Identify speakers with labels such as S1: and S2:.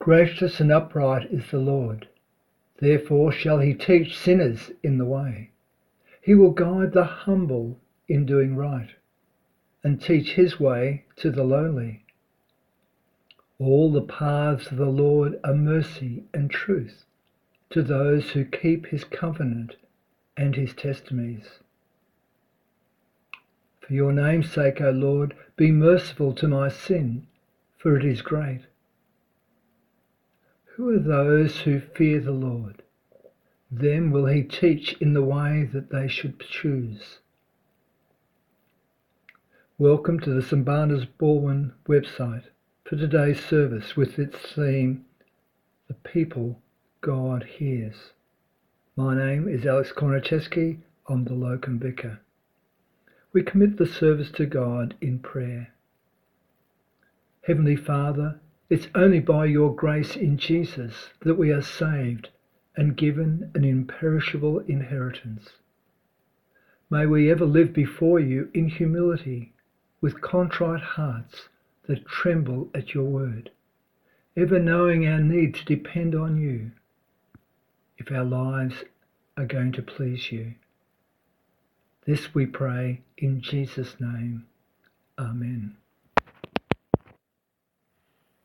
S1: Gracious and upright is the Lord. Therefore shall he teach sinners in the way. He will guide the humble in doing right, and teach his way to the lowly. All the paths of the Lord are mercy and truth to those who keep his covenant and his testimonies. For your name's sake, O Lord, be merciful to my sin, for it is great. Who are those who fear the Lord? Them will he teach in the way that they should choose. Welcome to the St Barnabas Baldwin website for today's service with its theme, The People God Hears. My name is Alex Kornacheski. I'm the Locum Vicar. We commit the service to God in prayer. Heavenly Father, it's only by your grace in Jesus that we are saved and given an imperishable inheritance. May we ever live before you in humility, with contrite hearts that tremble at your word, ever knowing our need to depend on you if our lives are going to please you. This we pray in Jesus' name. Amen.